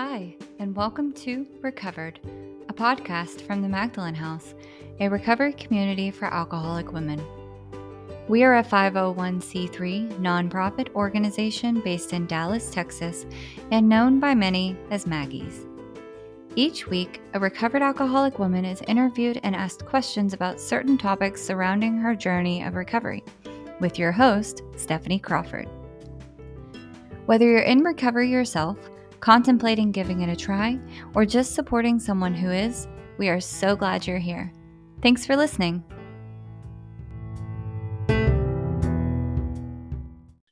Hi, and welcome to Recovered, a podcast from the Magdalen House, a recovery community for alcoholic women. We are a 501c3 nonprofit organization based in Dallas, Texas, and known by many as Maggies. Each week, a recovered alcoholic woman is interviewed and asked questions about certain topics surrounding her journey of recovery, with your host, Stephanie Crawford. Whether you're in recovery yourself, contemplating giving it a try, or just supporting someone who is, we are so glad you're here. Thanks for listening.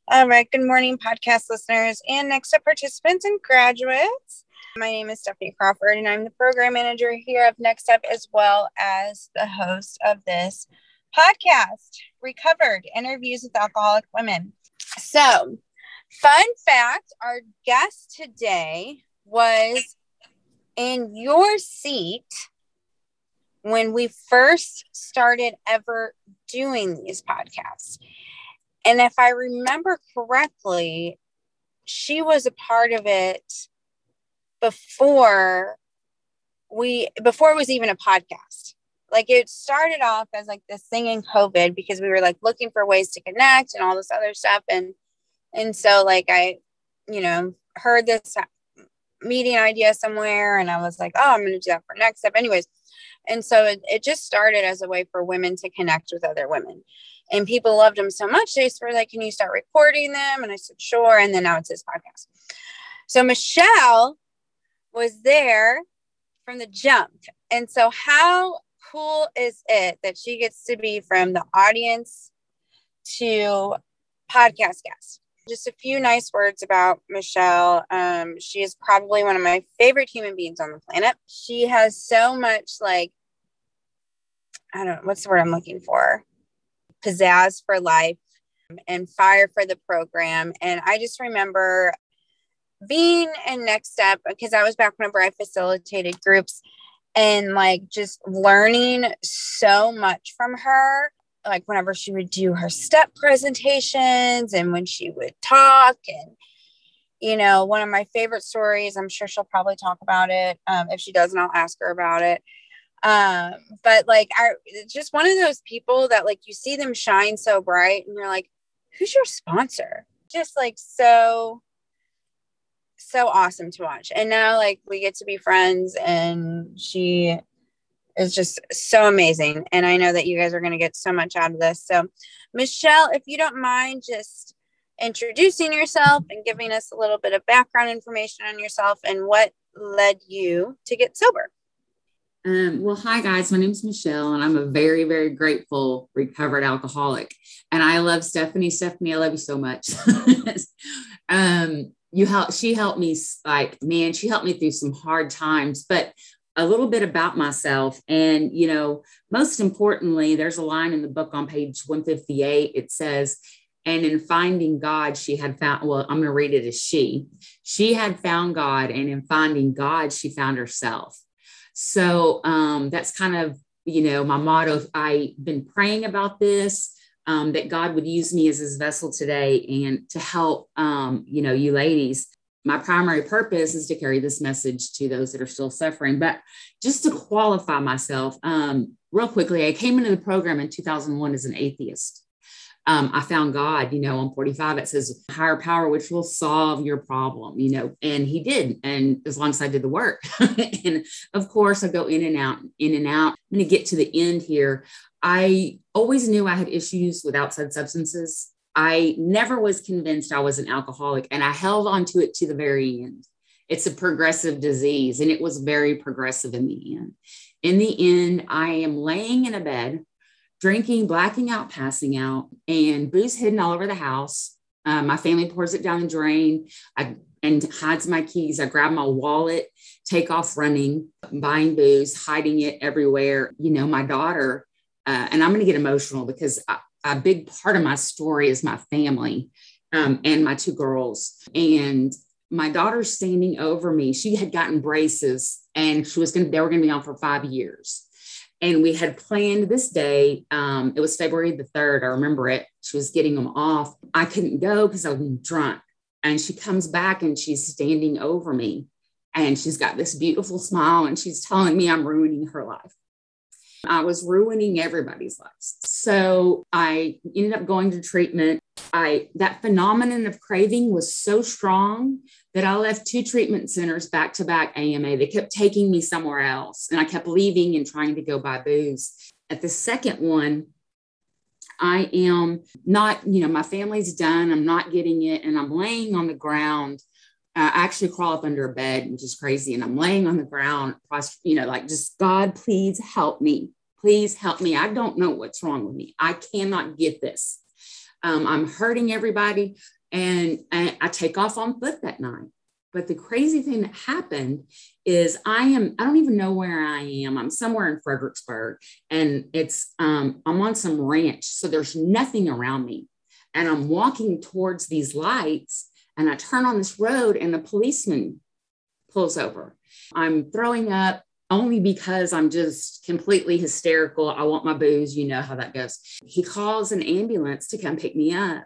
All right. Good morning, podcast listeners and next step participants and graduates. My name is Stephanie Crawford, and I'm the program manager here of Next Step, as well as the host of this podcast, Recovered Interviews with Alcoholic Women. So, fun fact our guest today was in your seat when we first started ever doing these podcasts. And if I remember correctly, she was a part of it before we before it was even a podcast like it started off as like this thing in covid because we were like looking for ways to connect and all this other stuff and and so like i you know heard this meeting idea somewhere and i was like oh i'm going to do that for next step anyways. And so it, it just started as a way for women to connect with other women. And people loved them so much they were like can you start recording them? And i said sure. And then now it's this podcast. So michelle was there from the jump. And so, how cool is it that she gets to be from the audience to podcast guest? Just a few nice words about Michelle. Um, she is probably one of my favorite human beings on the planet. She has so much like, I don't know, what's the word I'm looking for? Pizzazz for life and fire for the program. And I just remember being in next step because I was back whenever I facilitated groups and like just learning so much from her like whenever she would do her step presentations and when she would talk and you know one of my favorite stories i'm sure she'll probably talk about it um, if she doesn't i'll ask her about it um, but like I, just one of those people that like you see them shine so bright and you're like who's your sponsor just like so so awesome to watch. And now like we get to be friends and she is just so amazing. And I know that you guys are going to get so much out of this. So Michelle, if you don't mind just introducing yourself and giving us a little bit of background information on yourself and what led you to get sober. Um, well, hi guys, my name is Michelle, and I'm a very, very grateful recovered alcoholic. And I love Stephanie. Stephanie, I love you so much. um, you help she helped me like man she helped me through some hard times but a little bit about myself. And you know most importantly there's a line in the book on page 158 it says and in finding god she had found well i'm going to read it as she she had found god and in finding god she found herself. So um, that's kind of you know my motto. I've been praying about this um, that God would use me as his vessel today and to help, um, you know, you ladies. My primary purpose is to carry this message to those that are still suffering. But just to qualify myself, um, real quickly, I came into the program in 2001 as an atheist. Um, I found God, you know, on 45, it says higher power, which will solve your problem, you know, and he did. And as long as I did the work. and of course, I go in and out, in and out. I'm going to get to the end here. I always knew I had issues with outside substances. I never was convinced I was an alcoholic, and I held on to it to the very end. It's a progressive disease, and it was very progressive in the end. In the end, I am laying in a bed, drinking, blacking out, passing out, and booze hidden all over the house. Uh, my family pours it down the drain I, and hides my keys. I grab my wallet, take off running, buying booze, hiding it everywhere. You know, my daughter uh, and I'm going to get emotional because a, big part of my story is my family um, and my two girls. And my daughter's standing over me. She had gotten braces and she was going to, they were going to be on for five years. And we had planned this day. Um, it was February the 3rd. I remember it. She was getting them off. I couldn't go because I was drunk. And she comes back and she's standing over me And she's got this beautiful smile and she's telling me I'm ruining her life. I was ruining everybody's lives. So I ended up going to treatment. I that phenomenon of craving was so strong that I left two treatment centers back to back AMA. They kept taking me somewhere else and I kept leaving and trying to go buy booze. At the second one, I am not, you know, my family's done. I'm not getting it. And I'm laying on the ground. I actually crawl up under a bed, which is crazy. And I'm laying on the ground, you know, like just God, please help me. Please help me. I don't know what's wrong with me. I cannot get this. Um, I'm hurting everybody. And, and I take off on foot that night. But the crazy thing that happened is I am, I don't even know where I am. I'm somewhere in Fredericksburg and it's, um, I'm on some ranch. So there's nothing around me. And I'm walking towards these lights and I turn on this road and the policeman pulls over. I'm throwing up only because I'm just completely hysterical. I want my booze. You know how that goes. He calls an ambulance to come pick me up.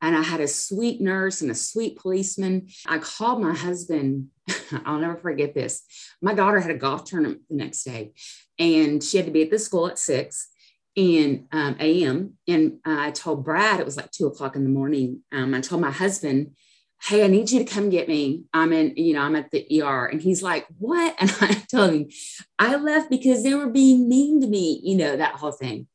And I had a sweet nurse and a sweet policeman. I called my husband. I'll never forget this. My daughter had a golf tournament the next day, and she had to be at the school at six and um, a.m. And I told Brad it was like two o'clock in the morning. Um, I told my husband, "Hey, I need you to come get me. I'm in, you know, I'm at the ER." And he's like, "What?" And I told him, "I left because they were being mean to me. You know that whole thing."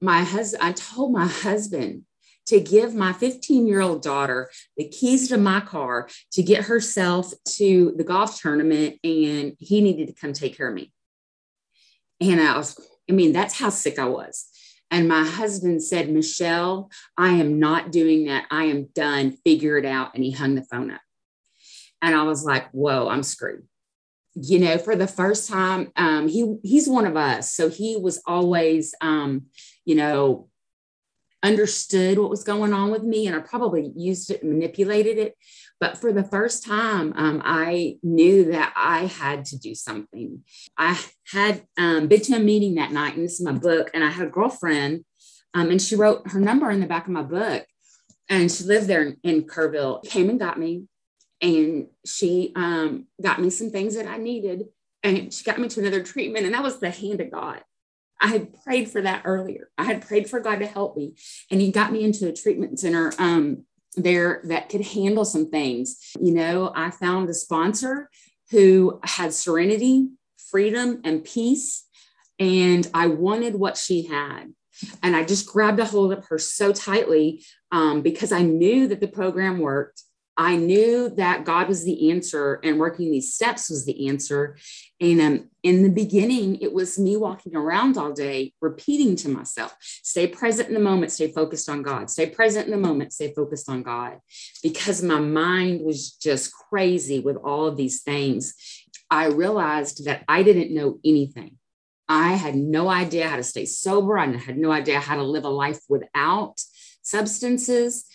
My husband, I told my husband to give my 15 year old daughter the keys to my car to get herself to the golf tournament, and he needed to come take care of me. And I was, I mean, that's how sick I was. And my husband said, Michelle, I am not doing that. I am done. Figure it out. And he hung the phone up. And I was like, whoa, I'm screwed. You know, for the first time, um, he he's one of us. So he was always um, you know, understood what was going on with me and I probably used it manipulated it. But for the first time, um, I knew that I had to do something. I had um, been to a meeting that night, and this is my book, and I had a girlfriend, um, and she wrote her number in the back of my book. And she lived there in, in Kerrville, came and got me, and she um, got me some things that I needed. And she got me to another treatment, and that was the hand of God. I had prayed for that earlier. I had prayed for God to help me, and He got me into a treatment center um, there that could handle some things. You know, I found a sponsor who had serenity, freedom, and peace, and I wanted what she had. And I just grabbed a hold of her so tightly um, because I knew that the program worked. I knew that God was the answer and working these steps was the answer. And um, in the beginning, it was me walking around all day, repeating to myself, stay present in the moment, stay focused on God, stay present in the moment, stay focused on God. Because my mind was just crazy with all of these things. I realized that I didn't know anything. I had no idea how to stay sober. I had no idea how to live a life without substances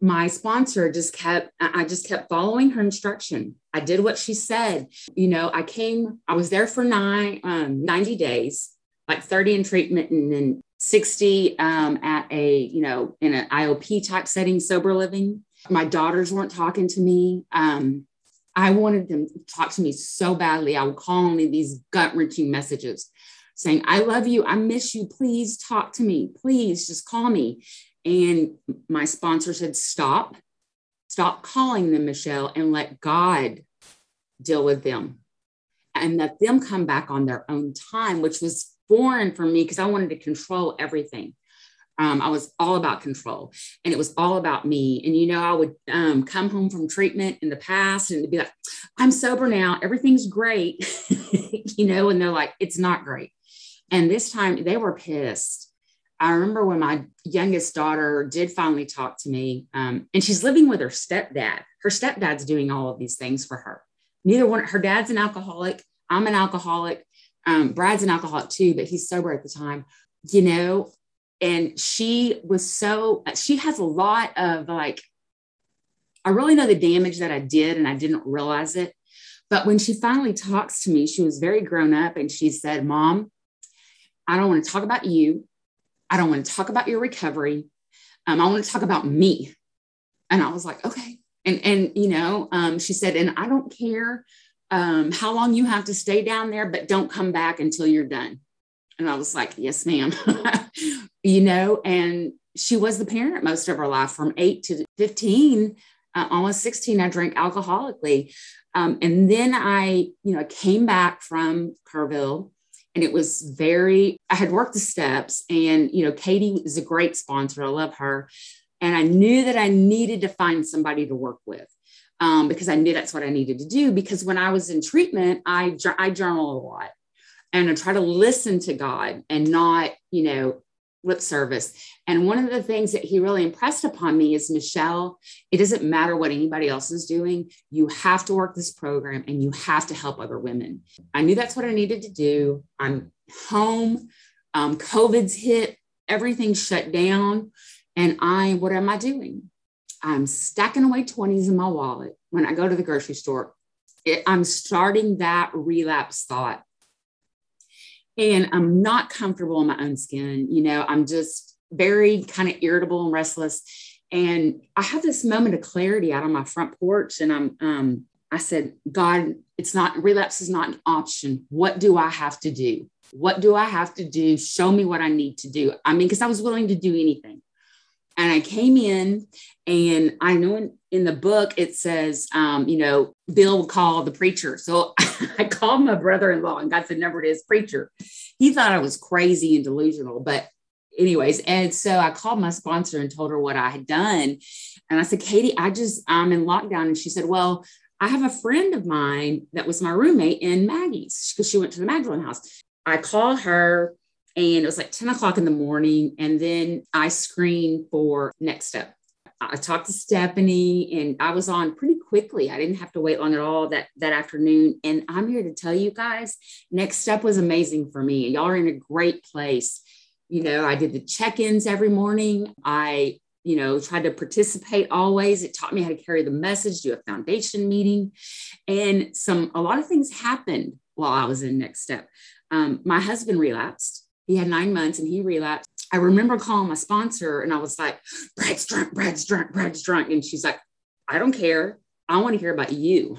my sponsor just kept i just kept following her instruction. I did what she said. You know i came i was there for nine um, 90 days like 30 in treatment and then 60 um, at a you know in an iop type setting sober living. My daughters weren't talking to me. Um, i wanted them to talk to me so badly. I would call only these gut wrenching messages saying i love you. I miss you. Please talk to me. Please just call me and my sponsor said, stop, stop calling them Michelle and let God deal with them and let them come back on their own time, which was foreign for me because I wanted to control everything. Um, I was all about control and it was all about me. And, you know, I would um, come home from treatment in the past and be like, I'm sober now. Everything's great, you know, and they're like, it's not great. And this time they were pissed I remember when my youngest daughter did finally talk to me, um, and she's living with her stepdad. Her stepdad's doing all of these things for her. Neither one, her dad's an alcoholic. I'm an alcoholic. Um, Brad's an alcoholic too, but he's sober at the time, you know. And she was so, she has a lot of like, I really know the damage that I did, and I didn't realize it. But when she finally talks to me, she was very grown up and she said, Mom, I don't want to talk about you. I don't want to talk about your recovery. Um, I want to talk about me. And I was like, okay. And, and, you know, um, she said, and I don't care um, how long you have to stay down there, but don't come back until you're done. And I was like, yes, ma'am. you know, and she was the parent most of her life from eight to 15, uh, almost 16. I drank alcoholically. Um, and then I, you know, came back from Kerrville and it was very, I had worked the steps and, you know, Katie is a great sponsor. I love her. And I knew that I needed to find somebody to work with. Um, because I knew that's what I needed to do. Because when I was in treatment, I, I journal a lot and I try to listen to God and not, you know, lip service. And one of the things that he really impressed upon me is Michelle, it doesn't matter what anybody else is doing. You have to work this program and you have to help other women. I knew that's what I needed to do. I'm home. Um, COVID's hit, everything shut down. And I, what am I doing? I'm stacking away 20s in my wallet when I go to the grocery store. It, I'm starting that relapse thought and I'm not comfortable in my own skin. You know, I'm just very kind of irritable and restless. And I have this moment of clarity out on my front porch, and I'm, um, I said, God, it's not relapse is not an option. What do I have to do? What do I have to do? Show me what I need to do. I mean, because I was willing to do anything. And I came in, and I know in, in the book it says, um, you know, Bill called the preacher. So I called my brother in law and got the number to his preacher. He thought I was crazy and delusional, but anyways, and so I called my sponsor and told her what I had done. And I said, Katie, I just, I'm in lockdown. And she said, Well, I have a friend of mine that was my roommate in Maggie's because she went to the Magdalen house. I called her and it was like 10 o'clock in the morning. And then I screened for next step. I talked to Stephanie and I was on pretty quickly. I didn't have to wait long at all that, that afternoon. And I'm here to tell you guys, next step was amazing for me. Y'all are in a great place. You know, I did the check-ins every morning. I, you know, tried to participate always. It taught me how to carry the message, do a foundation meeting. And some a lot of things happened while I was in next step. Um, my husband relapsed he had nine months and he relapsed. I remember calling my sponsor and I was like, Brad's drunk, Brad's drunk, Brad's drunk. And she's like, I don't care. I want to hear about you.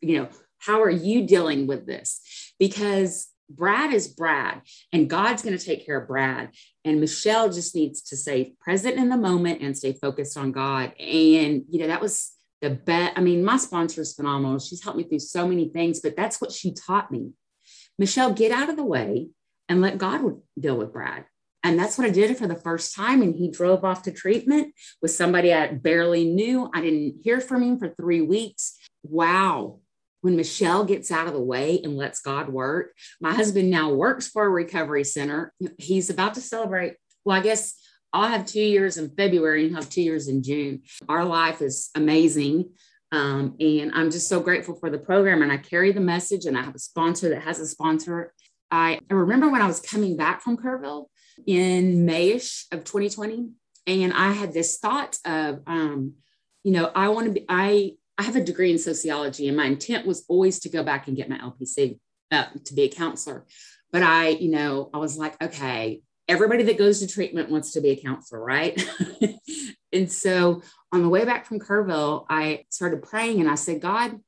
You know, how are you dealing with this? Because Brad is Brad and God's going to take care of Brad. And Michelle just needs to stay present in the moment and stay focused on God. And, you know, that was the best. I mean, my sponsor is phenomenal. She's helped me through so many things, but that's what she taught me. Michelle, get out of the way and let God deal with Brad. And that's what I did for the first time. And he drove off to treatment with somebody I barely knew. I didn't hear from him for three weeks. Wow. When Michelle gets out of the way and lets God work, my husband now works for a recovery center. He's about to celebrate. Well, I guess I'll have two years in February and have two years in June. Our life is amazing. Um, and I'm just so grateful for the program. And I carry the message, and I have a sponsor that has a sponsor. I, remember when I was coming back from Kerrville in Mayish of 2020, and I had this thought of, um, you know, I want to be, I, I have a degree in sociology, and my intent was always to go back and get my LPC uh, to be a counselor. But I, you know, I was like, okay, everybody that goes to treatment wants to be a counselor, right? and so on the way back from Kerrville, I started praying and I said, God,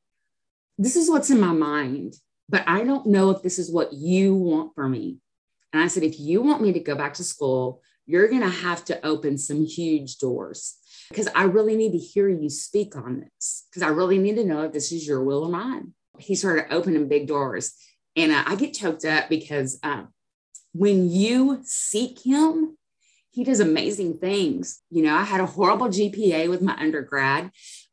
this is what's in my mind but I don't know if this is what you want for me. And I said, if you want me to go back to school, you're going to have to open some huge doors because I really need to hear you speak on this because I really need to know if this is your will or mine. He started opening big doors. And uh, I get choked up because uh, when you seek him, he does amazing things. You know, I had a horrible GPA with my undergrad.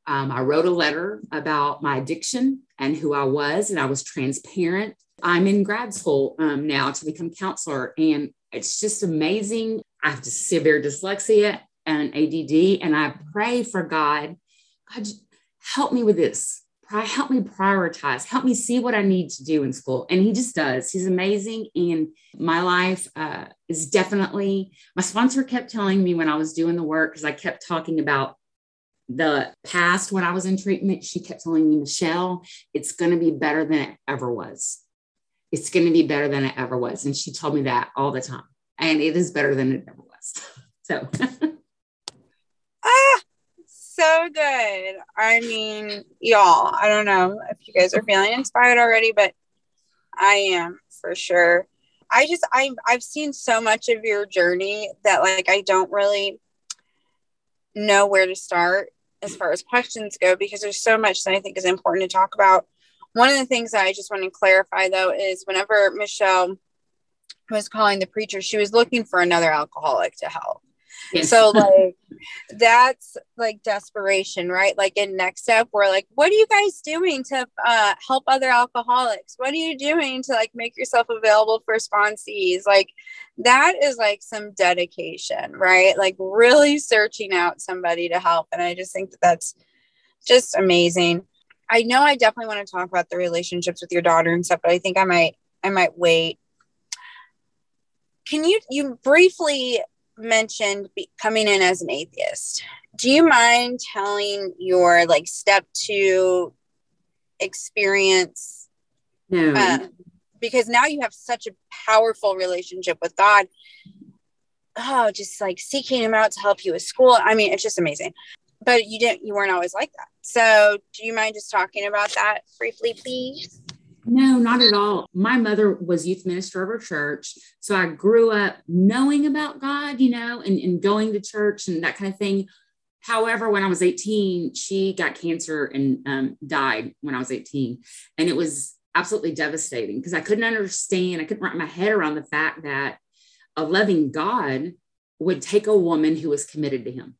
Um, I wrote a letter about my addiction and who I was, and I was transparent. I'm in grad school um, now to become counselor, and it's just amazing. I have severe dyslexia and ADD, and I pray for God, God, help me with this. Help me prioritize. Help me see what I need to do in school. And He just does. He's amazing. And my life uh, is definitely, my sponsor kept telling me when I was doing the work, because I kept talking about the past when I was in treatment, she kept telling me, Michelle, it's going to be better than it ever was. It's going to be better than it ever was. And she told me that all the time. And it is better than it ever was. So, ah, so good. I mean, y'all, I don't know if you guys are feeling inspired already, but I am for sure. I just I I've seen so much of your journey that like I don't really know where to start as far as questions go because there's so much that I think is important to talk about. One of the things that I just want to clarify though is whenever Michelle was calling the preacher, she was looking for another alcoholic to help. Yes. So like that's like desperation, right? Like in next step, we're like, what are you guys doing to uh, help other alcoholics? What are you doing to like make yourself available for sponsees? Like that is like some dedication, right? Like really searching out somebody to help. And I just think that that's just amazing. I know I definitely want to talk about the relationships with your daughter and stuff, but I think I might I might wait. Can you you briefly mentioned be, coming in as an atheist. Do you mind telling your like step two experience? No. Um, because now you have such a powerful relationship with God. Oh, just like seeking him out to help you with school. I mean, it's just amazing. But you didn't, you weren't always like that. So do you mind just talking about that briefly, please? No, not at all. My mother was youth minister of her church. So I grew up knowing about God, you know, and, and going to church and that kind of thing. However, when I was 18, she got cancer and um, died when I was 18. And it was absolutely devastating because I couldn't understand, I couldn't wrap my head around the fact that a loving God would take a woman who was committed to him.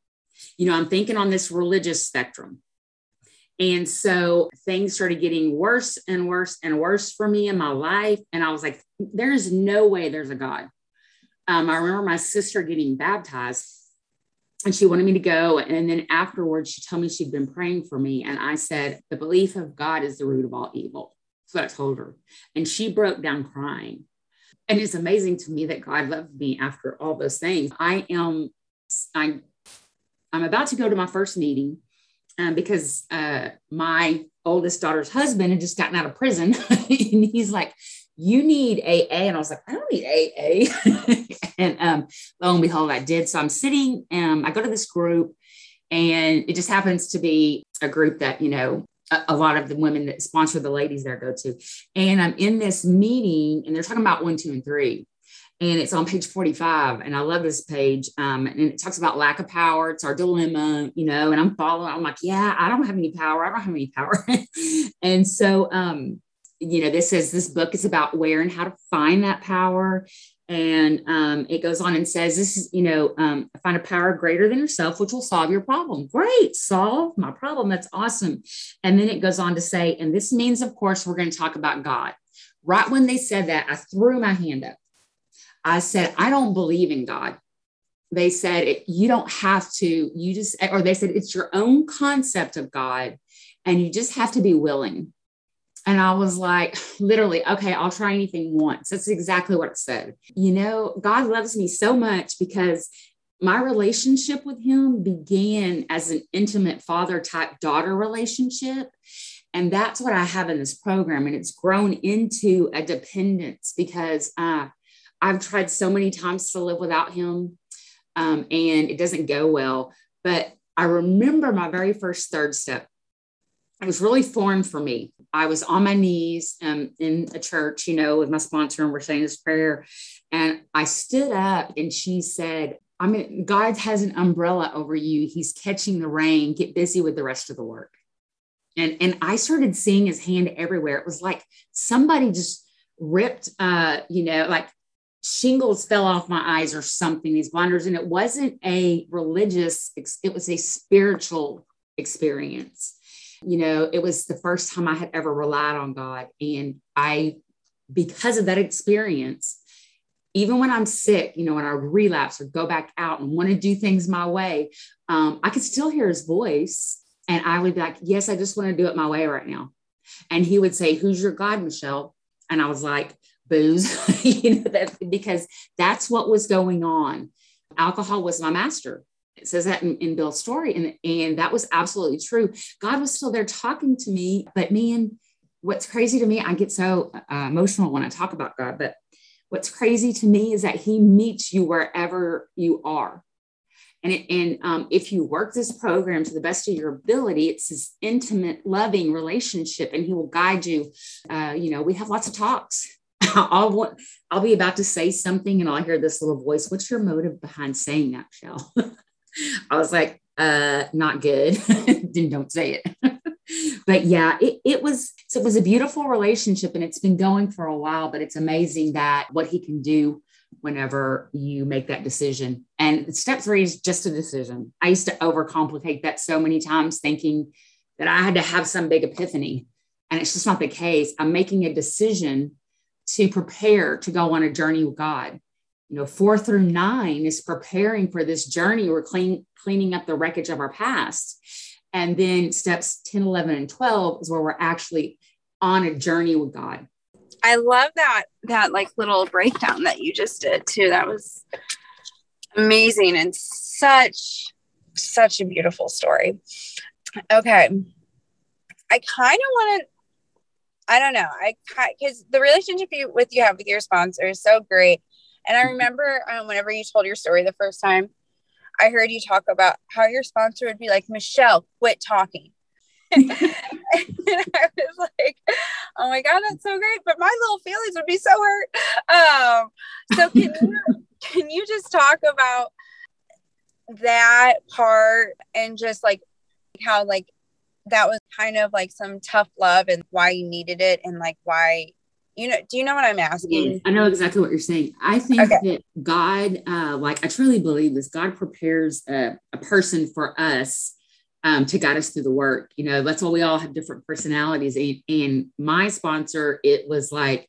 You know, I'm thinking on this religious spectrum. And so things started getting worse and worse and worse for me in my life. And I was like, there's no way there's a God. Um, I remember my sister getting baptized and she wanted me to go. And then afterwards, she told me she'd been praying for me. And I said, the belief of God is the root of all evil. So I told her. And she broke down crying. And it's amazing to me that God loved me after all those things. I am, I, I'm about to go to my first meeting um, because uh, my oldest daughter's husband had just gotten out of prison. and he's like, you need AA. And I was like, I don't need AA. and um, lo and behold, I did. So I'm sitting, um, I go to this group, and it just happens to be a group that, you know, a, a lot of the women that sponsor the ladies there go to. And I'm in this meeting, and they're talking about one, two, and three and it's on page 45 and i love this page um, and it talks about lack of power it's our dilemma you know and i'm following i'm like yeah i don't have any power i don't have any power. And so um, you know this says this book is about where and how to find that power and um, it goes on and says this is you know um, find a power greater than yourself which will solve your problem. Great solve my problem that's awesome. And then it goes on to say and this means of course we're going to talk about god. Right when they said that i threw my hand up I said, I don't believe in God. They said, you don't have to, you just, or they said, it's your own concept of God and you just have to be willing. And I was like, literally, okay, I'll try anything once. That's exactly what it said. You know, God loves me so much because my relationship with him began as an intimate father type daughter relationship. And that's what I have in this program. And it's grown into a dependence because uh, I've tried so many times to live without him um, and it doesn't go well. But I remember my very first third step. It was really foreign for me. I was on my knees um, in a church, you know, with my sponsor, and we're saying this prayer. And I stood up and she said, I mean, God has an umbrella over you. He's catching the rain. Get busy with the rest of the work. And, and I started seeing his hand everywhere. It was like somebody just ripped, uh, you know, like shingles fell off my eyes or something, these blinders. And it wasn't a religious, it was a spiritual experience. You know, it was the first time I had ever relied on God. And I, because of that experience, even when I'm sick, you know, when I relapse or go back out and want to do things my way, um, I could still hear his voice. And I would be like, Yes, I just want to do it my way right now. And he would say, Who's your God, Michelle? And I was like, booze, you know, that because that's what was going on. Alcohol was my master. It says that in, in Bill's story. And, and that was absolutely true. God was still there talking to me, but man, what's crazy to me, I get so uh, emotional when I talk about God, but what's crazy to me is that he meets you wherever you are. And, it, and um, if you work this program to the best of your ability, it's this intimate, loving relationship, and He will guide you. Uh, you know, we have lots of talks. I'll want, I'll be about to say something, and I'll hear this little voice. What's your motive behind saying that, Shell? I was like, uh, not good. then don't say it. but yeah, it, it was so it was a beautiful relationship, and it's been going for a while. But it's amazing that what He can do whenever you make that decision. And step three is just a decision. I used to overcomplicate that so many times, thinking that I had to have some big epiphany. And it's just not the case. I'm making a decision to prepare to go on a journey with God. You know, four through nine is preparing for this journey. We're clean, cleaning up the wreckage of our past. And then steps 10, 11, and 12 is where we're actually on a journey with God. I love that that like little breakdown that you just did too. That was amazing and such such a beautiful story. Okay. I kind of want to I don't know. I because the relationship you with you have with your sponsor is so great. And I remember um, whenever you told your story the first time, I heard you talk about how your sponsor would be like, Michelle, quit talking. and I was like, oh my God, that's so great. But my little feelings would be so hurt. Um, so can you can you just talk about that part and just like how like that was kind of like some tough love and why you needed it and like why you know do you know what i'm asking i know exactly what you're saying i think okay. that god uh like i truly believe this god prepares a, a person for us um, to guide us through the work. You know, that's why we all have different personalities. And, and my sponsor, it was like,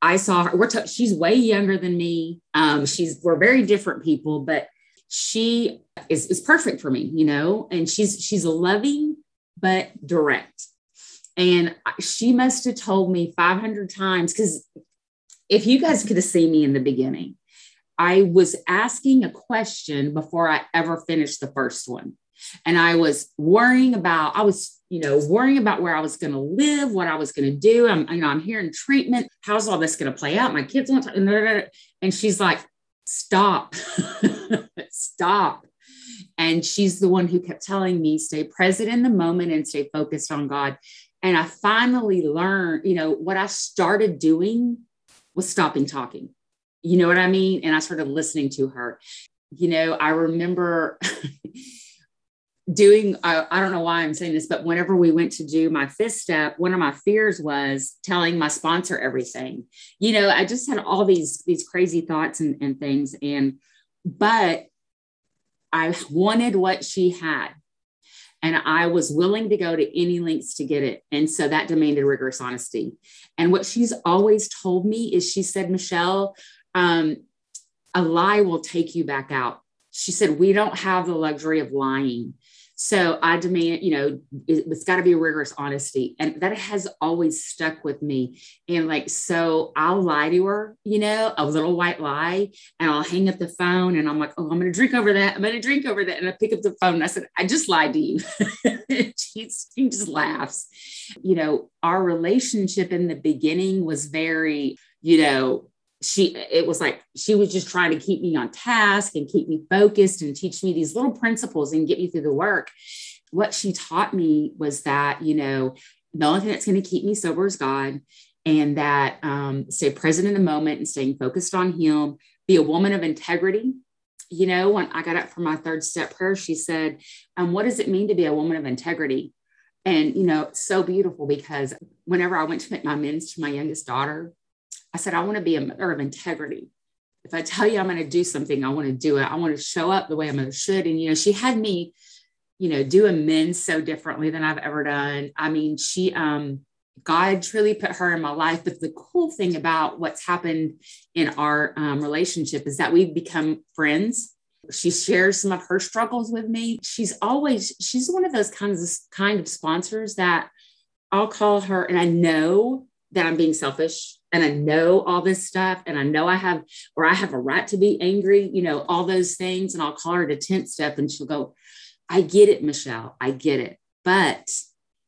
I saw her, we're t- she's way younger than me. Um, she's, we're very different people, but she is, is perfect for me, you know, and she's, she's loving, but direct. And she must have told me 500 times, because if you guys could have seen me in the beginning, I was asking a question before I ever finished the first one. And I was worrying about, I was, you know, worrying about where I was going to live, what I was going to do. I'm, you know, I'm here in treatment. How's all this going to play out? My kids want to, and she's like, stop, stop. And she's the one who kept telling me, stay present in the moment and stay focused on God. And I finally learned, you know, what I started doing was stopping talking. You know what I mean? And I started listening to her. You know, I remember doing I, I, don't know why i'm saying this but whenever we went to do my fifth step one of my fears was telling my sponsor everything you know i just had all these these crazy thoughts and, and things and but i wanted what she had and i was willing to go to any lengths to get it. And so that demanded rigorous honesty. And what she's always told me is she said michelle um, a lie will take you back out. She said we don't have the luxury of lying so I demand, you know, it, has got to be rigorous honesty. And that has always stuck with me. And like, so I'll lie to her, you know, a little white lie, and I'll hang up the phone and I'm like, oh, I'm going to drink over that. I'm going to drink over that. And I pick up the phone and I said, I just lied to you. she, she just laughs. You know, our relationship in the beginning was very, you know, she it was like she was just trying to keep me on task and keep me focused and teach me these little principles and get me through the work. What she taught me was that you know the only thing that's going to keep me sober is god and that um, stay present in the moment and staying focused on him. Be a woman of integrity. You know when i got up for my third step prayer she said um, what does it mean to be a woman of integrity? And you know so beautiful because whenever i went to make my amends to my youngest daughter I said, I want to be a mother of integrity. If I tell you I'm going to do something, I want to do it. I want to show up the way I'm going to should. And, you know, she had me, you know, do amends so differently than I've ever done. I mean, she, um, God truly put her in my life. But the cool thing about what's happened in our um, relationship is that we've become friends. She shares some of her struggles with me. She's always, she's one of those kinds of kind of sponsors that I'll call her, and I know that I'm being selfish and I know all this stuff and I know I have, or I have a right to be angry, you know, all those things. And I'll call her to 10th step and she'll go, I get it, Michelle. I get it. But,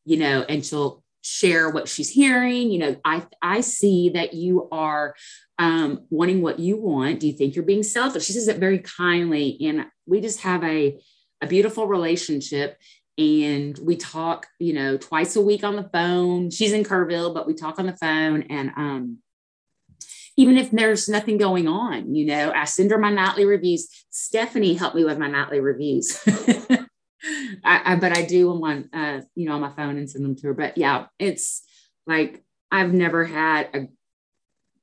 you know, and she'll, share what she's hearing. You know, I I see that you are um, wanting what you want. Do you think you're being selfish? She says it very kindly, and we just have a a beautiful relationship. And we talk, you know, twice a week on the phone. She's in Kerrville, but we talk on the phone, and um, even if there's nothing going on, you know, I send her my nightly reviews. Stephanie helped me with my nightly reviews. I, I, but I do them on, uh, you know, on my phone and send them to her. But yeah, it's like I've never had a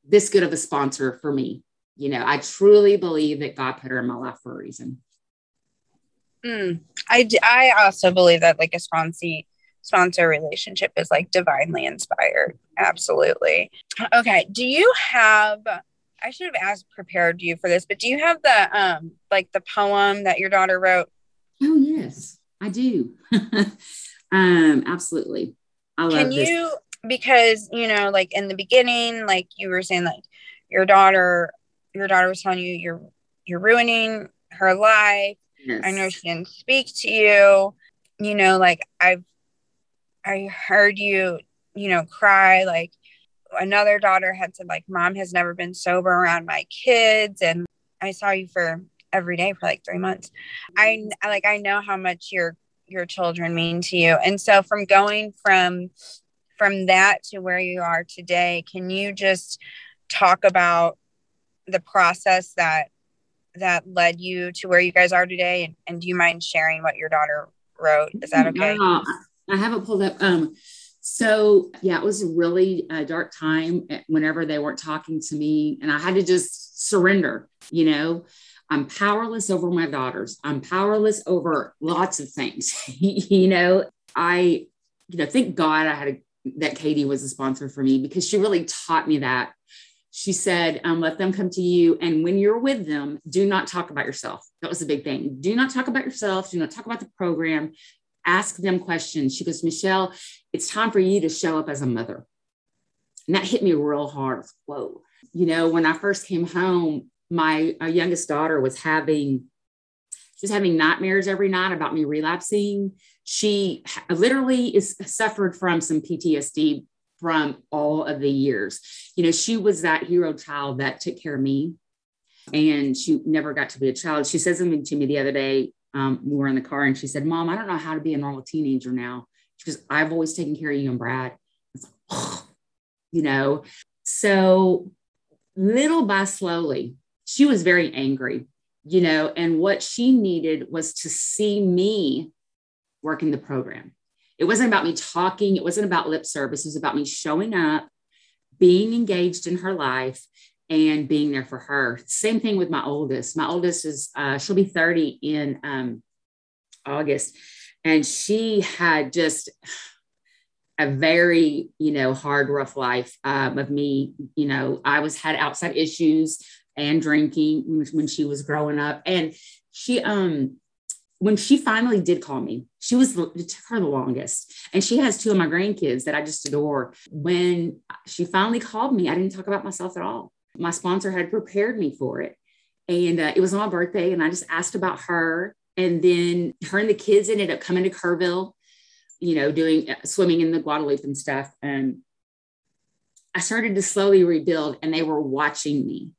this good of a sponsor for me. You know, I truly believe that God put her in my life for a reason. Mm, I I also believe that like a sponsee sponsor relationship is like divinely inspired. Absolutely. Okay. Do you have I should have asked prepared you for this, but do you have the um like the poem that your daughter wrote? Oh yes, I do. um absolutely. I love Can this. you because you know like in the beginning like you were saying like your daughter your daughter was telling you you're you're ruining her life. Yes. I know she didn't speak to you. You know like I've I heard you, you know, cry. Like another daughter had said, like, mom has never been sober around my kids. And I saw you for every day for like three months. I like, I know how much your, your children mean to you. And so from going from, from that to where you are today, can you just talk about the process that, that led you to where you guys are today? And, and do you mind sharing what your daughter wrote? Is that okay? I haven't pulled up. Um, so yeah, it was a really uh, dark time whenever they weren't talking to me, and I had to just surrender. You know, I'm powerless over my daughters. I'm powerless over lots of things. you know, I, you know, thank God I had a, that Katie was a sponsor for me because she really taught me that. She said, um, let them come to you. And when you're with them, do not talk about yourself. That was a big thing. Do not talk about yourself. Do not talk about the program ask them questions. She goes, Michelle, it's time for you to show up as a mother. And that hit me real hard. Whoa. You know, when I first came home, my youngest daughter was having she's having nightmares every night about me relapsing. She literally is suffered from some PTSD from all of the years. You know, she was that hero child that took care of me and she never got to be a child. She said something to me the other day um, we were in the car and she said, Mom, I don't know how to be a normal teenager now. Because I've always taken care of you and Brad. Like, oh, you know, so little by slowly, she was very angry, you know, and what she needed was to see me working the program. It wasn't about me talking, it wasn't about lip service, it was about me showing up, being engaged in her life, and being there for her. Same thing with my oldest. My oldest is uh, she'll be 30 in um, August, and she had just a very you know hard, rough life um, of me. You know, I was had outside issues and drinking when she was growing up, and she um when she finally did call me, she was it took her the longest. And she has two of my grandkids that I just adore. When she finally called me, I didn't talk about myself at all my sponsor had prepared me for it. And uh, it was on my birthday, and I just asked about her. And then her and the kids ended up coming to Kerrville, you know, doing uh, swimming in the Guadalupe and stuff. And I started to slowly rebuild, and they were watching me.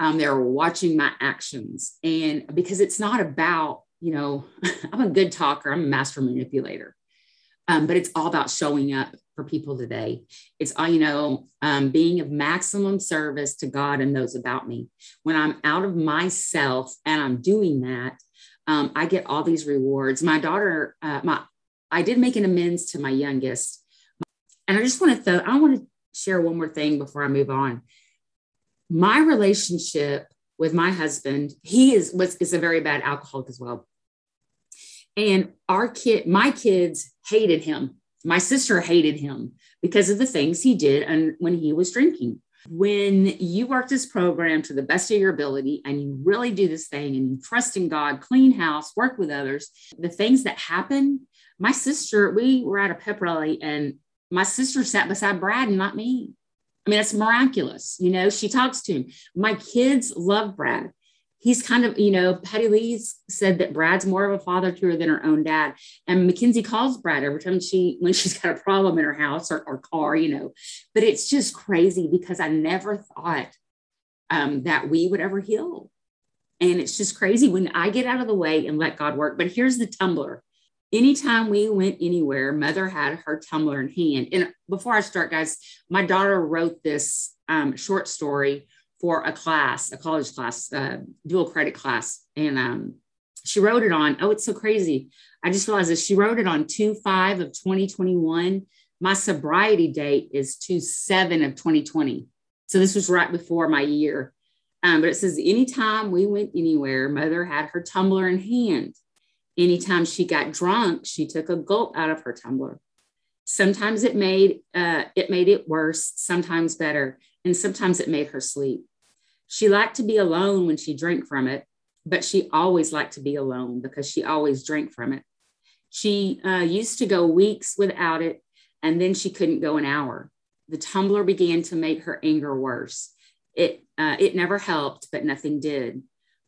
Um, they were watching my actions. And because it's not about, you know, I'm a good talker, I'm a master manipulator. Um, but it's all about showing up for people today. It's, all, you know, um, being of maximum service to God and those about me. When I'm out of myself and I'm doing that, um, I get all these rewards. My daughter, uh, my, I did make an amends to my youngest. And I just want to, th- I want to share one more thing before I move on. My relationship with my husband, he is was is a very bad alcoholic as well. And our kid, my kids hated him my sister hated him because of the things he did and when he was drinking. When you work this program to the best of your ability and you really do this thing and you trust in God, clean house, work with others, the things that happen. My sister, we were at a pep rally and my sister sat beside Brad and not me. I mean, it's miraculous. You know, she talks to him. My kids love Brad. he's kind of, you know, Patty Lee's said that Brad's more of a father to her than her own dad. And Mackenzie calls Brad every time she, when she's got a problem in her house or, or car, you know. But it's just crazy because I never thought um, that we would ever heal. And it's just crazy when I get out of the way and let God work. But here's the tumbler. Anytime we went anywhere, mother had her tumbler in hand. And before I start, guys, my daughter wrote this um, short story for a class, a college class, uh, dual credit class. And um, she wrote it on, oh, it's so crazy. I just realized that she wrote it on 2 5 of 2021. My sobriety date is 2 7 of 2020. So this was right before my year. Um, but it says, anytime we went anywhere, mother had her tumbler in hand. Anytime she got drunk, she took a gulp out of her tumbler. Sometimes it made uh, it made it worse, sometimes better, and sometimes it made her sleep. She liked to be alone when she drank from it, but she always liked to be alone because she always drank from it. She uh, used to go weeks without it, and then she couldn't go an hour. The tumbler began to make her anger worse. It, uh, it never helped, but nothing did.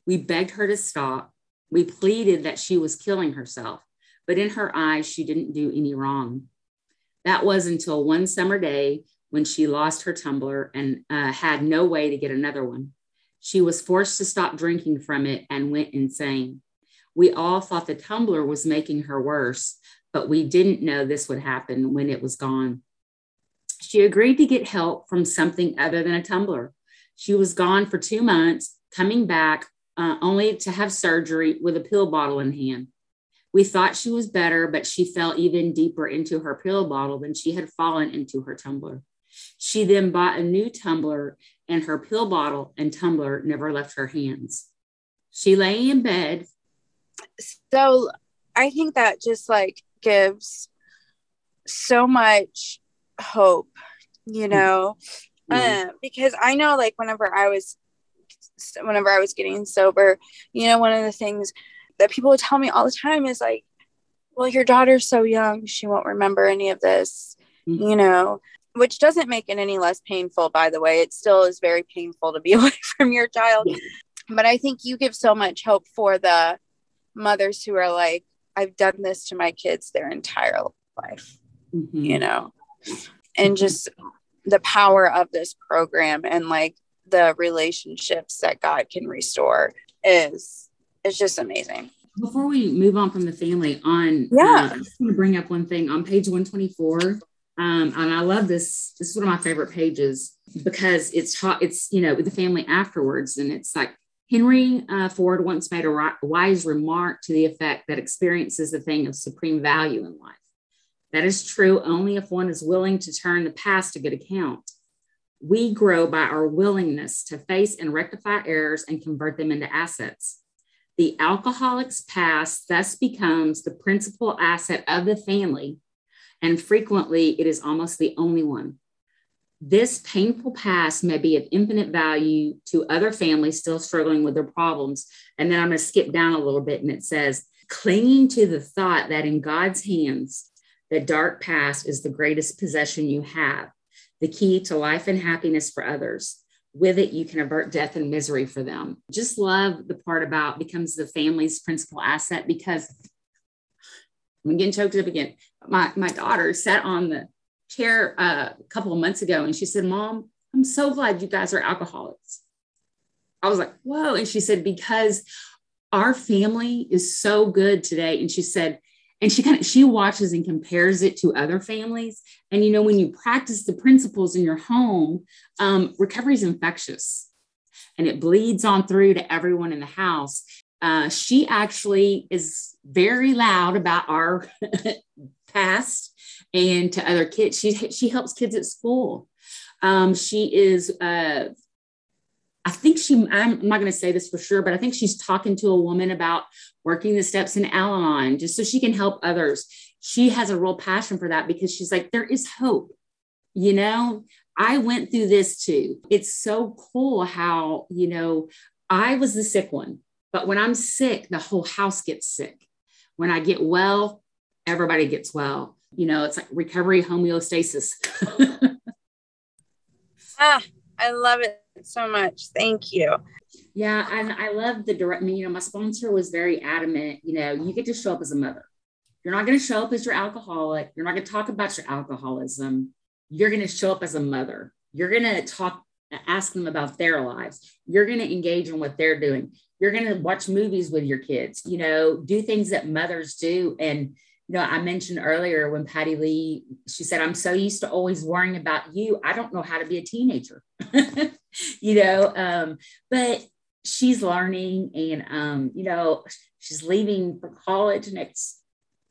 We begged her to stop. We pleaded that she was killing herself, but in her eyes, she didn't do any wrong. That was until one summer day when she lost her tumbler and uh, had no way to get another one. She was forced to stop drinking from it and went insane. We all thought the tumbler was making her worse, but we didn't know this would happen when it was gone. She agreed to get help from something other than a tumbler. She was gone for two months, coming back uh, only to have surgery with a pill bottle in hand. We thought she was better, but she fell even deeper into her pill bottle than she had fallen into her tumbler. She then bought a new tumbler, and her pill bottle and tumbler never left her hands. She lay in bed. So I think that just like gives so much hope, you know, uh, because I know like whenever I was, whenever I was getting sober, you know, one of the things that people would tell me all the time is like, well, your daughter's so young, she won't remember any of this, mm-hmm. you know which doesn't make it any less painful by the way it still is very painful to be away from your child yeah. but i think you give so much hope for the mothers who are like i've done this to my kids their entire life mm-hmm. you know and just the power of this program and like the relationships that god can restore is is just amazing before we move on from the family on yeah uh, i just want to bring up one thing on page 124 um, and I love this. This is one of my favorite pages because it's taught, it's, you know, with the family afterwards. And it's like Henry uh, Ford once made a wise remark to the effect that experience is a thing of supreme value in life. That is true only if one is willing to turn the past to good account. We grow by our willingness to face and rectify errors and convert them into assets. The alcoholic's past thus becomes the principal asset of the family and frequently it is almost the only one. This painful past may be of infinite value to other families still struggling with their problems. And then I'm going to skip down a little bit and it says, clinging to the thought that in God's hands, the dark past is the greatest possession you have, the key to life and happiness for others. With it, you can avert death and misery for them. Just love the part about becomes the family's principal asset because I'm getting choked up again. My my daughter sat on the chair uh, a couple of months ago and she said, Mom, I'm so glad you guys are alcoholics. I was like, whoa. And she said, because our family is so good today. And she said, and she kind of she watches and compares it to other families. And you know, when you practice the principles in your home, um, recovery is infectious and it bleeds on through to everyone in the house. Uh, she actually is very loud about our past and to other kids. She she helps kids at school. Um, she is. Uh, I think she. I'm not going to say this for sure, but I think she's talking to a woman about working the steps in Al-Anon just so she can help others. She has a real passion for that because she's like, there is hope. You know, I went through this too. It's so cool how you know I was the sick one but when I'm sick, the whole house gets sick. When I get well, everybody gets well. You know, it's like recovery homeostasis. ah, I love it so much. Thank you. Yeah, and I love the direct. You know, my sponsor was very adamant. You know, you get to show up as a mother. You're not going to show up as your alcoholic. You're not going to talk about your alcoholism. You're going to show up as a mother. You're going to talk, ask them about their lives. You're going to engage in what they're doing. You're going to watch movies with your kids. You know, do things that mothers do. And you know, I mentioned earlier when Patty Lee, she said, I'm so used to always worrying about you. I don't know how to be a teenager, you know, um, but she's learning and, um, you know, she's leaving for college next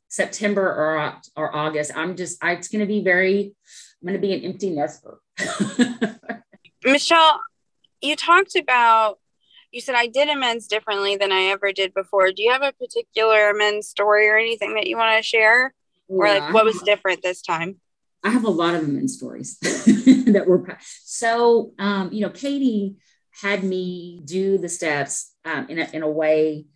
September or, or August. I'm just, I, it's going to be very, I'm going to be an empty nester. Michelle, you talked about you said I did amends differently than I ever did before. Do you have a particular amends story or anything that you want to share? Or like what was different this time? I have a lot of amends stories that were so um, you know, Katie had me do the steps um, in, a, in a way,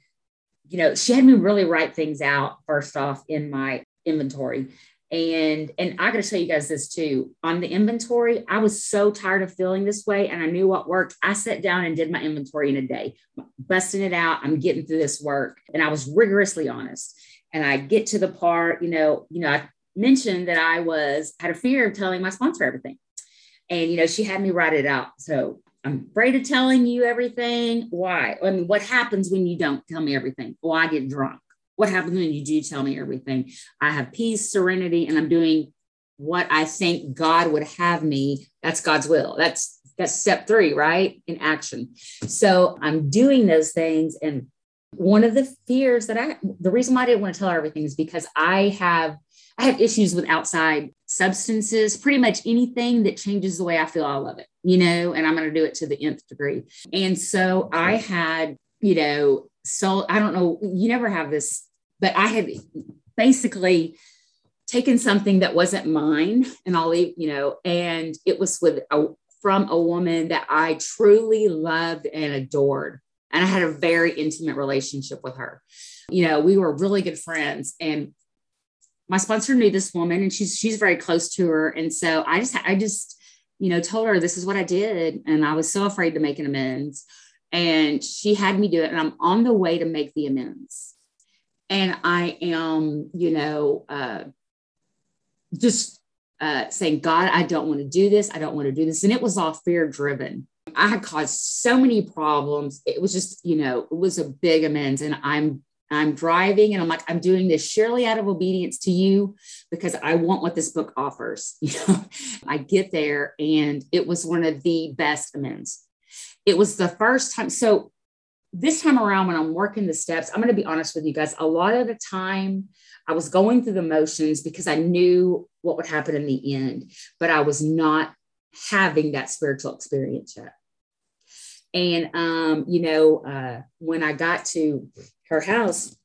you know, she had me really write things out first off in my inventory. And and i gotta tell you guys this too on the inventory i was so tired of feeling this way and i knew what worked. I sat down and did my inventory in a day busting it out. I'm getting through this work and i was rigorously honest. And i get to the part you know you know i mentioned that i was had a fear of telling my sponsor everything. And you know she had me write it out. So i'm afraid of telling you everything why i mean what happens when you don't tell me everything well i get drunk what happens when you do tell me everything? I have peace, serenity, and I'm doing what I think God would have me. That's God's will. That's that's step three, right? In action. So I'm doing those things. And one of the fears that I the reason why I didn't want to tell her everything is because I have I have issues with outside substances, pretty much anything that changes the way I feel, I love it, you know, and I'm going to do it to the nth degree. And so I had, you know, so I don't know, you never have this but I had basically taken something that wasn't mine and I'll leave, you know, and it was with a, from a woman that I truly loved and adored. And I had a very intimate relationship with her. You know, we were really good friends and my sponsor knew this woman and she's she's very close to her. And so I just I just, you know, told her this is what I did. And I was so afraid to make an amends. And she had me do it. And I'm on the way to make the amends and I am, you know, uh, just uh, saying, God, I don't want to do this. I don't want to do this. And it was all fear driven. I had caused so many problems. It was just, you know, it was a big amends. And I'm, I'm driving and I'm like, I'm doing this surely out of obedience to you because I want what this book offers. You know, I get there and it was one of the best amends. It was the first time. So this time around when i'm working the steps i'm going to be honest with you guys a lot of the time i was going through the motions because i knew what would happen in the end but i was not having that spiritual experience yet and um, you know uh, when i got to her house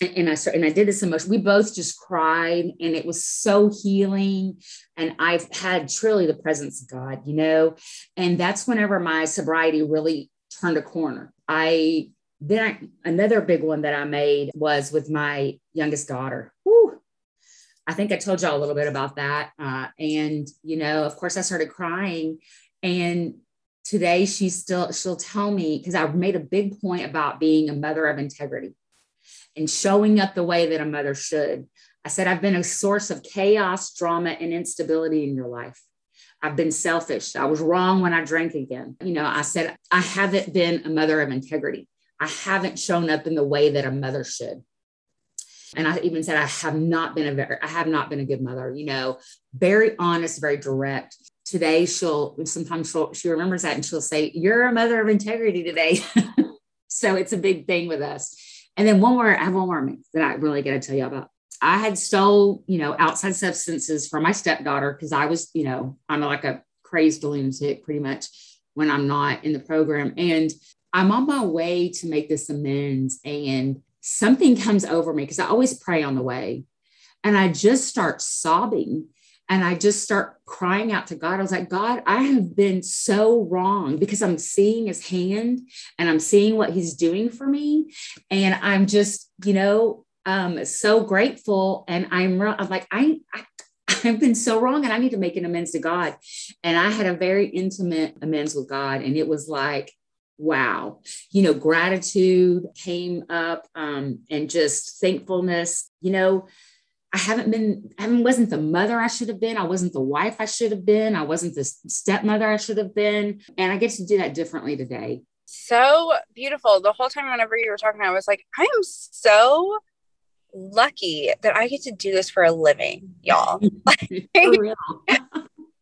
and, I and I did this emotion. We both just cried, and it was so healing. And I've had truly the presence of God, you know. And that's whenever my sobriety really turned a corner. I then I, another big one that I made was with my youngest daughter. Whew. I think I told y'all a little bit about that. Uh, and, you know, of course, I started crying. And today she's still, she'll tell me, because I've made a big point about being a mother of integrity and showing up the way that a mother should. I said, I've been a source of chaos, drama, and instability in your life. I've been selfish. I was wrong when I drank again. You know, I said, I haven't been a mother of integrity. I haven't shown up in the way that a mother should. And I even said, I have not been a very, I have not been a good mother, you know, very honest, very direct. Today, she'll sometimes she'll, she remembers that and she'll say, You're a mother of integrity today. so it's a big thing with us. And then one more, I have one more that I really got to tell you about. I had stole, you know, outside substances from my stepdaughter because I was, you know, I'm like a crazed lunatic pretty much when I'm not in the program. And I'm on my way to make this amends. And something comes over me because I always pray on the way. And I just start sobbing and I just start crying out to God. I was like, God, I have been so wrong because I'm seeing his hand and I'm seeing what he's doing for me. And I'm just, you know, um so grateful and i'm i'm like i, I I've been so wrong and I need to make an amends to God. And I had a very intimate amends with God. And it was like, wow, you know, gratitude came up um, and just thankfulness. You know, I haven't been, I wasn't the mother I should have been. I wasn't the wife I should have been. I wasn't the stepmother I should have been. And I get to do that differently today. So beautiful. The whole time, whenever you were talking, I was like, I am so lucky that I get to do this for a living, y'all. you know,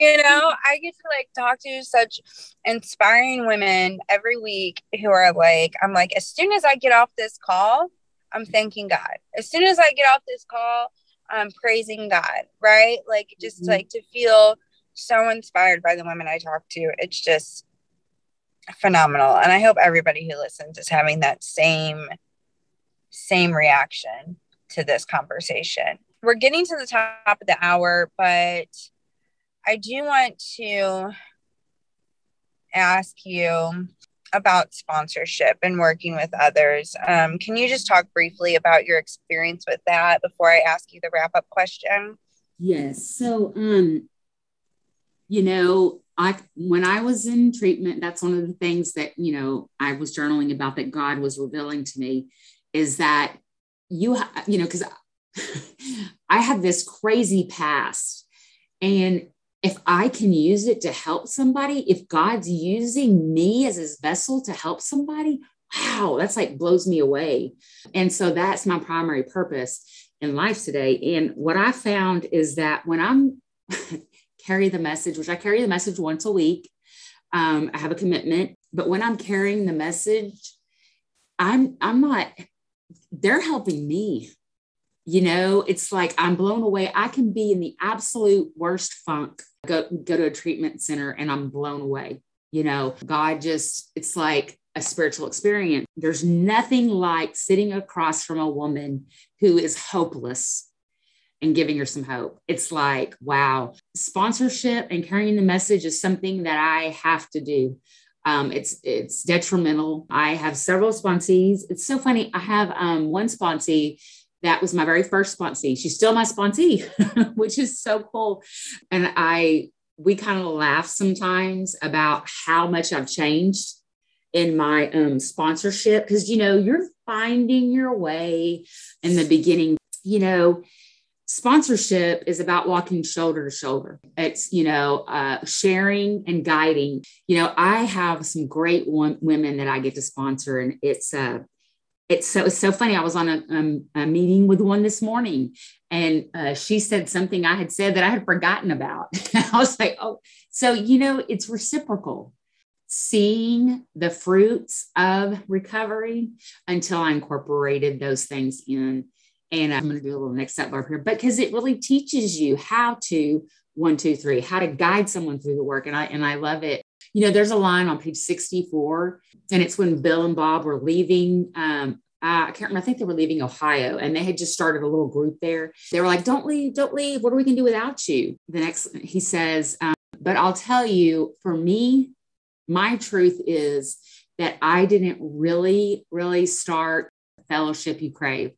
I get to like talk to such inspiring women every week who are like, I'm like, as soon as I get off this call, I'm thanking God. As soon as I get off this call, I'm praising God, right? Like, just mm-hmm. like to feel so inspired by the women I talk to. It's just phenomenal. And I hope everybody who listens is having that same same reaction to this conversation. We're getting to the top of the hour, but I do want to ask you about sponsorship and working with others. Um, can you just talk briefly about your experience with that before I ask you the wrap up question? Yes. So, um, you know, I when I was in treatment, that's one of the things that you know I was journaling about that God was revealing to me is that you you know because I have this crazy past, and if I can use it to help somebody, if God's using me as his vessel to help somebody, wow, that's like blows me away. And so that's my primary purpose in life today. And what I found is that when I'm carry the message, which I carry the message once a week, um, I have a commitment, but when I'm carrying the message, I'm I'm not, they're helping me you know it's like i'm blown away i can be in the absolute worst funk go go to a treatment center and i'm blown away you know god just it's like a spiritual experience there's nothing like sitting across from a woman who is hopeless and giving her some hope it's like wow sponsorship and carrying the message is something that i have to do um, it's it's detrimental. I have several sponsees. It's so funny. I have um, one sponsee that was my very first sponsee. She's still my sponsee, which is so cool. And I, we kind of laugh sometimes about how much I've changed in my um, sponsorship because, you know, you're finding your way in the beginning. You know, sponsorship is about walking shoulder to shoulder. It's, you know, uh, sharing and guiding. You know, I have some great one, women that I get to sponsor, and it's, uh, it's so it's so funny. I was on a, um, a meeting with one this morning, and uh, she said something I had said that I had forgotten about. I was like, "Oh, so you know, it's reciprocal." Seeing the fruits of recovery until I incorporated those things in, and I'm going to do a little next step bar here, because it really teaches you how to one, two, three, how to guide someone through the work, and I and I love it you know, there's a line on page 64, and it's when Bill and Bob were leaving. Um, I can't remember. I think they were leaving Ohio and they had just started a little group there. They were like, don't leave, don't leave. What are we going to do without you? The next, he says, um, but I'll tell you, for me, my truth is that I didn't really, really start fellowship you crave.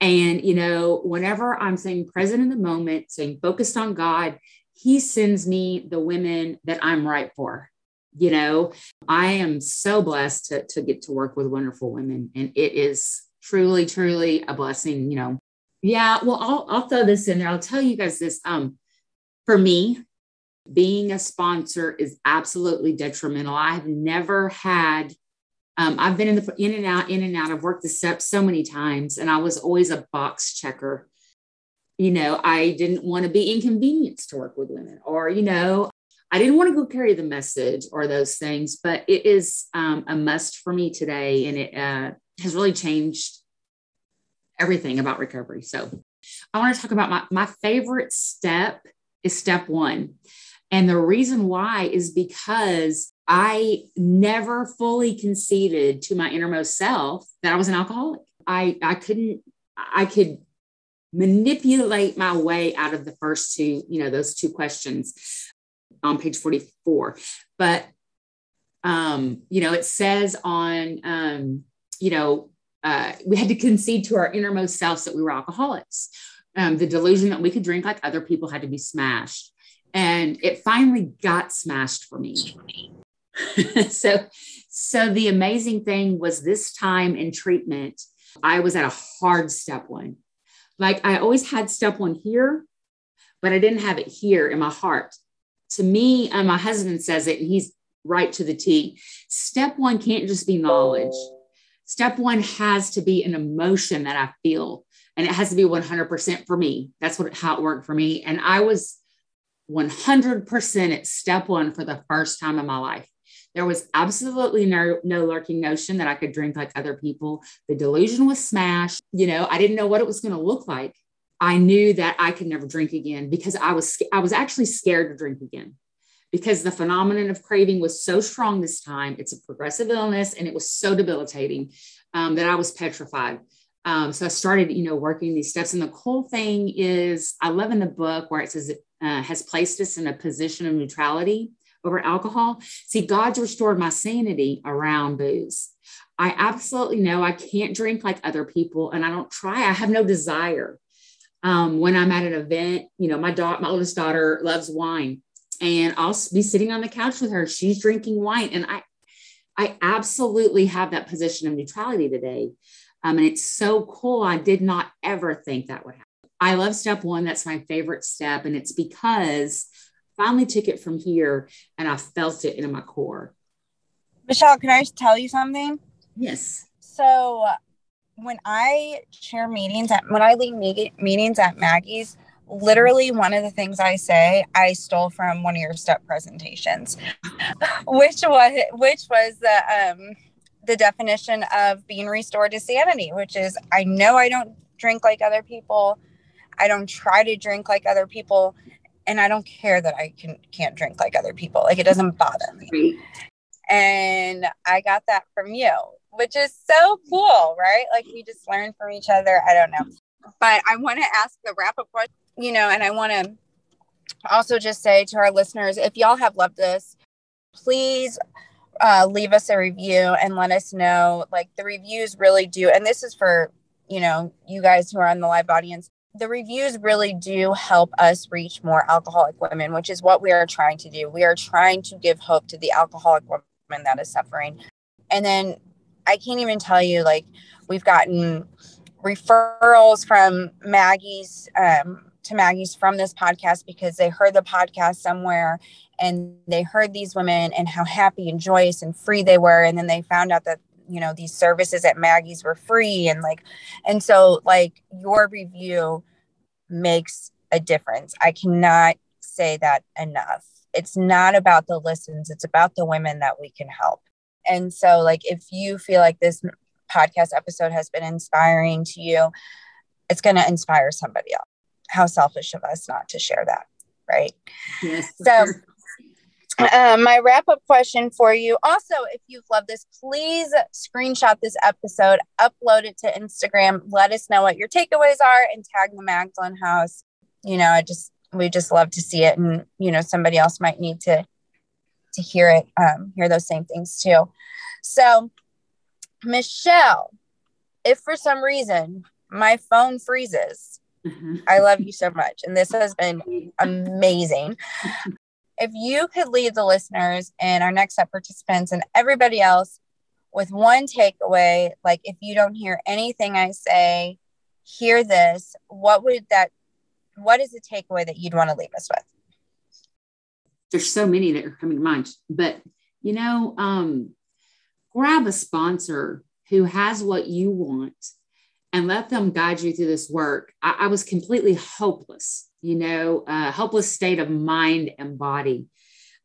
And, you know, whenever I'm saying present in the moment, saying focused on God, he sends me the women that I'm right for. You know, I am so blessed to, to get to work with wonderful women, and it is truly, truly a blessing. You know, yeah. Well, I'll I'll throw this in there. I'll tell you guys this. Um, for me, being a sponsor is absolutely detrimental. I've never had. Um, I've been in the in and out, in and out. I've worked the steps so many times, and I was always a box checker you know, I didn't want to be inconvenienced to work with women, or, you know, I didn't want to go carry the message or those things, but it is um, a must for me today. And it uh, has really changed everything about recovery. So I want to talk about my, my favorite step is step one. And the reason why is because I never fully conceded to my innermost self that I was an alcoholic. I, I couldn't, I could manipulate my way out of the first two, you know, those two questions on page 44. But, um, you know, it says on, um, you know, uh, we had to concede to our innermost selves that we were alcoholics. Um, the delusion that we could drink like other people had to be smashed. And it finally got smashed for me. so, so the amazing thing was this time in treatment, I was at a hard step one. Like I always had step one here, but I didn't have it here in my heart. To me, and my husband says it, and he's right to the T. Step one can't just be knowledge. Step one has to be an emotion that I feel, and it has to be 100% for me. That's what how it worked for me. And I was 100% at step one for the first time in my life. There was absolutely no, no lurking notion that I could drink like other people. The delusion was smashed. You know, I didn't know what it was going to look like. I knew that I could never drink again because I was I was actually scared to drink again because the phenomenon of craving was so strong this time. It's a progressive illness and it was so debilitating um, that I was petrified. Um, so I started, you know, working these steps. And the cool thing is, I love in the book where it says it uh, has placed us in a position of neutrality over alcohol. See, God's restored my sanity around booze. I absolutely know I can't drink like other people, and I don't try. I have no desire. Um, when I'm at an event, you know, my daughter, my oldest daughter loves wine, and I'll be sitting on the couch with her. She's drinking wine, and I, I absolutely have that position of neutrality today. Um, and it's so cool. I did not ever think that would happen. I love step one. That's my favorite step. And it's because finally took it from here and I felt it in my core. Michelle, can I just tell you something? Yes. So when I chair meetings at when I lead meetings at Maggie's, literally one of the things I say I stole from one of your step presentations, which was which was the um the definition of being restored to sanity, which is I know I don't drink like other people. I don't try to drink like other people. And I don't care that I can can't drink like other people. Like it doesn't bother me. And I got that from you, which is so cool, right? Like we just learn from each other. I don't know. But I want to ask the wrap up question, you know, and I want to also just say to our listeners if y'all have loved this, please uh, leave us a review and let us know. Like the reviews really do. And this is for, you know, you guys who are in the live audience. The reviews really do help us reach more alcoholic women, which is what we are trying to do. We are trying to give hope to the alcoholic woman that is suffering. And then I can't even tell you, like, we've gotten referrals from Maggie's um, to Maggie's from this podcast because they heard the podcast somewhere and they heard these women and how happy and joyous and free they were and then they found out that you know these services at Maggie's were free and like and so like your review makes a difference. I cannot say that enough. It's not about the listens, it's about the women that we can help. And so like if you feel like this podcast episode has been inspiring to you, it's going to inspire somebody else. How selfish of us not to share that, right? Yes. So sure uh, my wrap up question for you also, if you've loved this, please screenshot this episode, upload it to Instagram, let us know what your takeaways are, and tag the Magdalen House. You know, I just, we just love to see it. And, you know, somebody else might need to, to hear it, um, hear those same things too. So, Michelle, if for some reason my phone freezes, mm-hmm. I love you so much. And this has been amazing if you could leave the listeners and our next step participants and everybody else with one takeaway, like if you don't hear anything I say, hear this, what would that, what is the takeaway that you'd want to leave us with? There's so many that are coming to mind, but you know, um, grab a sponsor who has what you want and let them guide you through this work. I, I was completely hopeless you know, a helpless state of mind and body.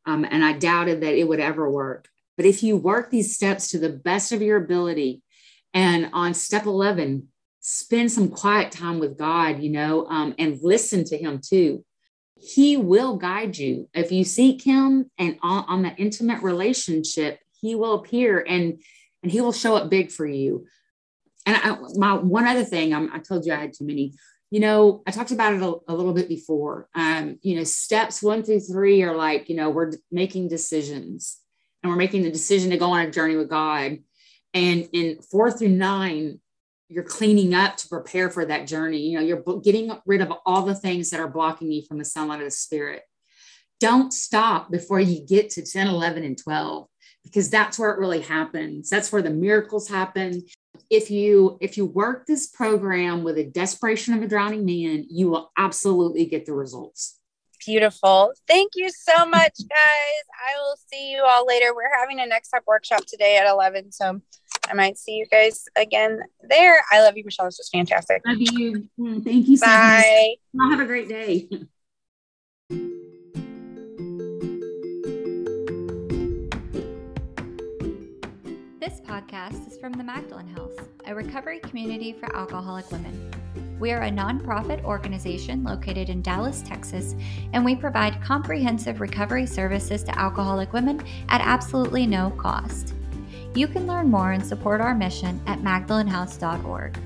Um, and I doubted that it would ever work. But if you work these steps to the best of your ability, and on step 11, spend some quiet time with God, you know, um, and listen to Him too. He will guide you. If you seek Him and on, on that intimate relationship, He will appear and and He will show up big for you. And I, my one other thing, I'm, I told you I had too many you know, I talked about it a, a little bit before. Um, you know, steps one through three are like, you know, we're making decisions and we're making the decision to go on a journey with God. And in four through nine, you're cleaning up to prepare for that journey. You know, you're getting rid of all the things that are blocking you from the sunlight of the spirit. Don't stop before you get to 10, 11, and 12, because that's where it really happens. That's where the miracles happen. If you if you work this program with a desperation of a drowning man, you will absolutely get the results. Beautiful. Thank you so much, guys. I will see you all later. We're having a next step workshop today at 11. So I might see you guys again there. I love you, Michelle. This was fantastic. Love you. Mm, thank you so Bye. much. Have a great day. This podcast from the Magdalen House, a recovery community for alcoholic women. We are a nonprofit organization located in Dallas, Texas, and we provide comprehensive recovery services to alcoholic women at absolutely no cost. You can learn more and support our mission at magdalenhouse.org.